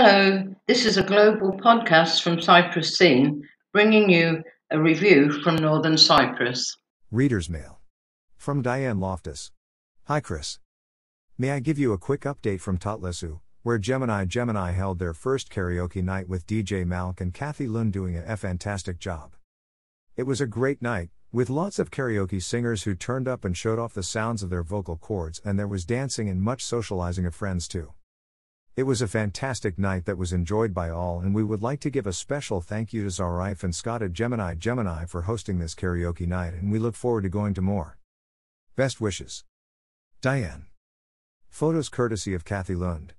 Hello, this is a global podcast from Cyprus Scene, bringing you a review from Northern Cyprus. Reader's Mail. From Diane Loftus. Hi, Chris. May I give you a quick update from Tatlisu, where Gemini Gemini held their first karaoke night with DJ Malk and Kathy Lund doing a fantastic job. It was a great night, with lots of karaoke singers who turned up and showed off the sounds of their vocal cords, and there was dancing and much socializing of friends too. It was a fantastic night that was enjoyed by all, and we would like to give a special thank you to Zarife and Scott at Gemini Gemini for hosting this karaoke night, and we look forward to going to more. Best wishes. Diane. Photos courtesy of Kathy Lund.